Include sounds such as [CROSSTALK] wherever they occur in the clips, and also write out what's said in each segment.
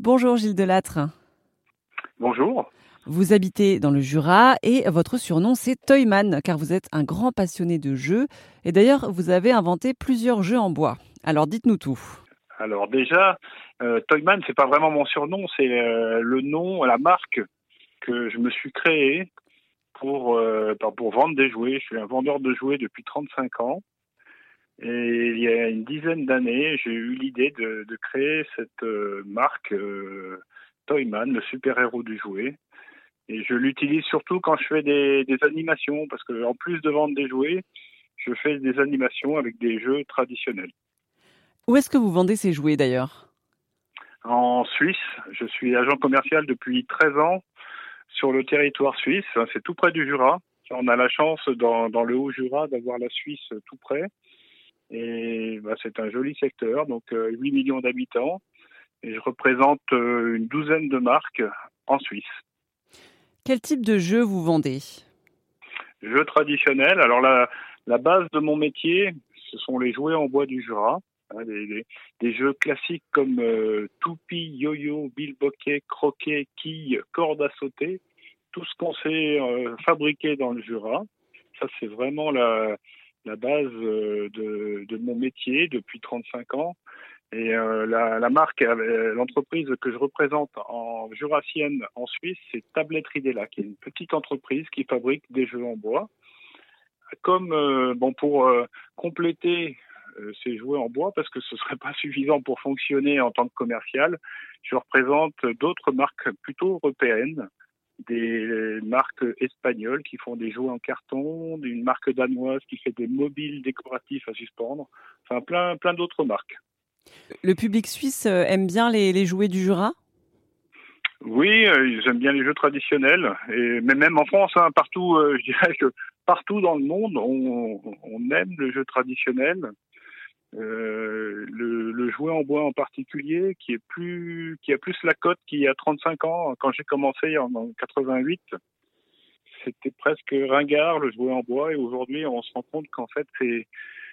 Bonjour Gilles Delattre. Bonjour. Vous habitez dans le Jura et votre surnom c'est Toyman car vous êtes un grand passionné de jeux et d'ailleurs vous avez inventé plusieurs jeux en bois. Alors dites-nous tout. Alors déjà, euh, Toyman c'est pas vraiment mon surnom, c'est euh, le nom, la marque que je me suis créé pour euh, pour vendre des jouets. Je suis un vendeur de jouets depuis 35 ans. Et il y a une dizaine d'années, j'ai eu l'idée de, de, créer cette euh, marque euh, Toyman, le super-héros du jouet. Et je l'utilise surtout quand je fais des, des animations, parce que en plus de vendre des jouets, je fais des animations avec des jeux traditionnels. Où est-ce que vous vendez ces jouets d'ailleurs? En Suisse. Je suis agent commercial depuis 13 ans sur le territoire suisse. C'est tout près du Jura. On a la chance dans, dans le Haut-Jura d'avoir la Suisse tout près. Et bah, c'est un joli secteur, donc euh, 8 millions d'habitants. Et je représente euh, une douzaine de marques en Suisse. Quel type de jeu vous vendez? Jeux traditionnels. Alors la, la base de mon métier, ce sont les jouets en bois du Jura. Hein, des, des, des, jeux classiques comme euh, toupie, yo-yo, bilboquet, croquet, quille, corde à sauter, tout ce qu'on sait euh, fabriquer dans le Jura. Ça, c'est vraiment la, la base euh, de, mon métier depuis 35 ans. Et euh, la, marque, euh, l'entreprise que je représente en jurassienne en Suisse, c'est Tablette Ridella, qui est une petite entreprise qui fabrique des jeux en bois. Comme bon pour compléter ces jouets en bois, parce que ce serait pas [LAUGHS] suffisant pour fonctionner en tant que commercial, je représente d'autres marques plutôt européennes des marques espagnoles qui font des jouets en carton, d'une marque danoise qui fait des mobiles décoratifs à suspendre, enfin plein, plein d'autres marques. Le public suisse aime bien les, les jouets du Jura? Oui, euh, ils aiment bien les jeux traditionnels, et, mais même en France, hein, partout, euh, [LAUGHS] je dirais que partout dans le monde, on, on aime le jeu traditionnel. Euh, jouet en bois en particulier, qui a plus la cote qu'il y a 35 ans. Quand j'ai commencé en, en 88, c'était presque ringard le jouet en bois, et aujourd'hui, on se rend compte qu'en fait, c'est,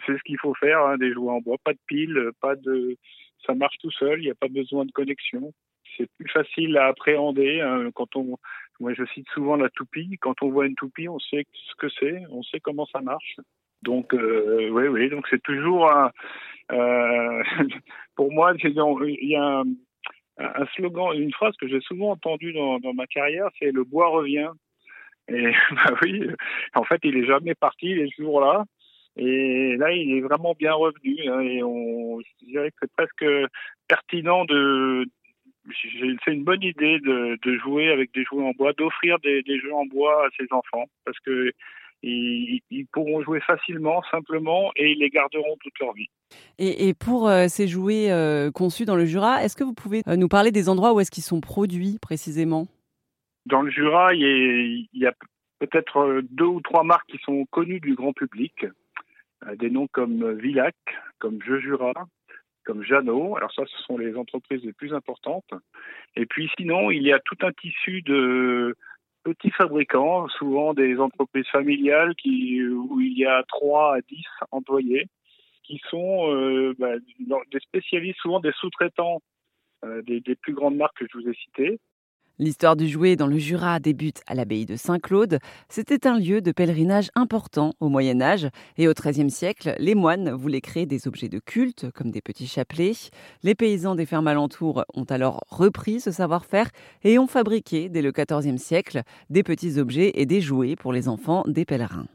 ce qu'il faut faire, hein, des jouets en bois, pas de piles, pas de, ça marche tout seul, il n'y a pas besoin de connexion. C'est plus facile à appréhender hein, quand on, moi je cite souvent la toupie. Quand on voit une toupie, on sait ce que c'est, on sait comment ça marche. Donc euh, oui, oui, donc c'est toujours un, euh, [LAUGHS] pour moi, il y a un, slogan, une phrase que j'ai souvent entendue dans, ma carrière, c'est le bois revient. Et [LAUGHS] bah oui, en fait, il est jamais parti, il est toujours là. Et là, il est vraiment bien revenu. Hein, et on, je dirais que c'est presque pertinent de. C'est une bonne idée de, de, jouer avec des jouets en bois, d'offrir des, des jeux en bois à ses enfants, parce que ils, ils, pourront jouer facilement, simplement, et ils les garderont toute leur vie. Et, et pour euh, ces jouets euh, conçus dans le Jura, est-ce que vous pouvez euh, nous parler des endroits où est-ce qu'ils sont produits précisément? Dans le Jura, il y a, il y a peut-être deux ou trois marques qui sont connues du grand public, des noms comme Villac, comme Jeux Jura, comme Jeannot. Alors ça, ce sont les entreprises les plus importantes. Et puis sinon, il y a tout un tissu de petits fabricants, souvent des entreprises familiales où il y a 3 à 10 employés, qui sont euh, bah, des spécialistes, souvent des sous-traitants euh, des, plus grandes marques que je vous ai citées. L'histoire du jouet dans le Jura débute à l'abbaye de Saint-Claude. C'était un lieu de pèlerinage important au Moyen Âge et au XIIIe siècle, les moines voulaient créer des objets de culte comme des petits chapelets. Les paysans des fermes alentours ont alors repris ce savoir-faire et ont fabriqué dès le XIVe siècle des petits objets et des jouets pour les enfants des pèlerins.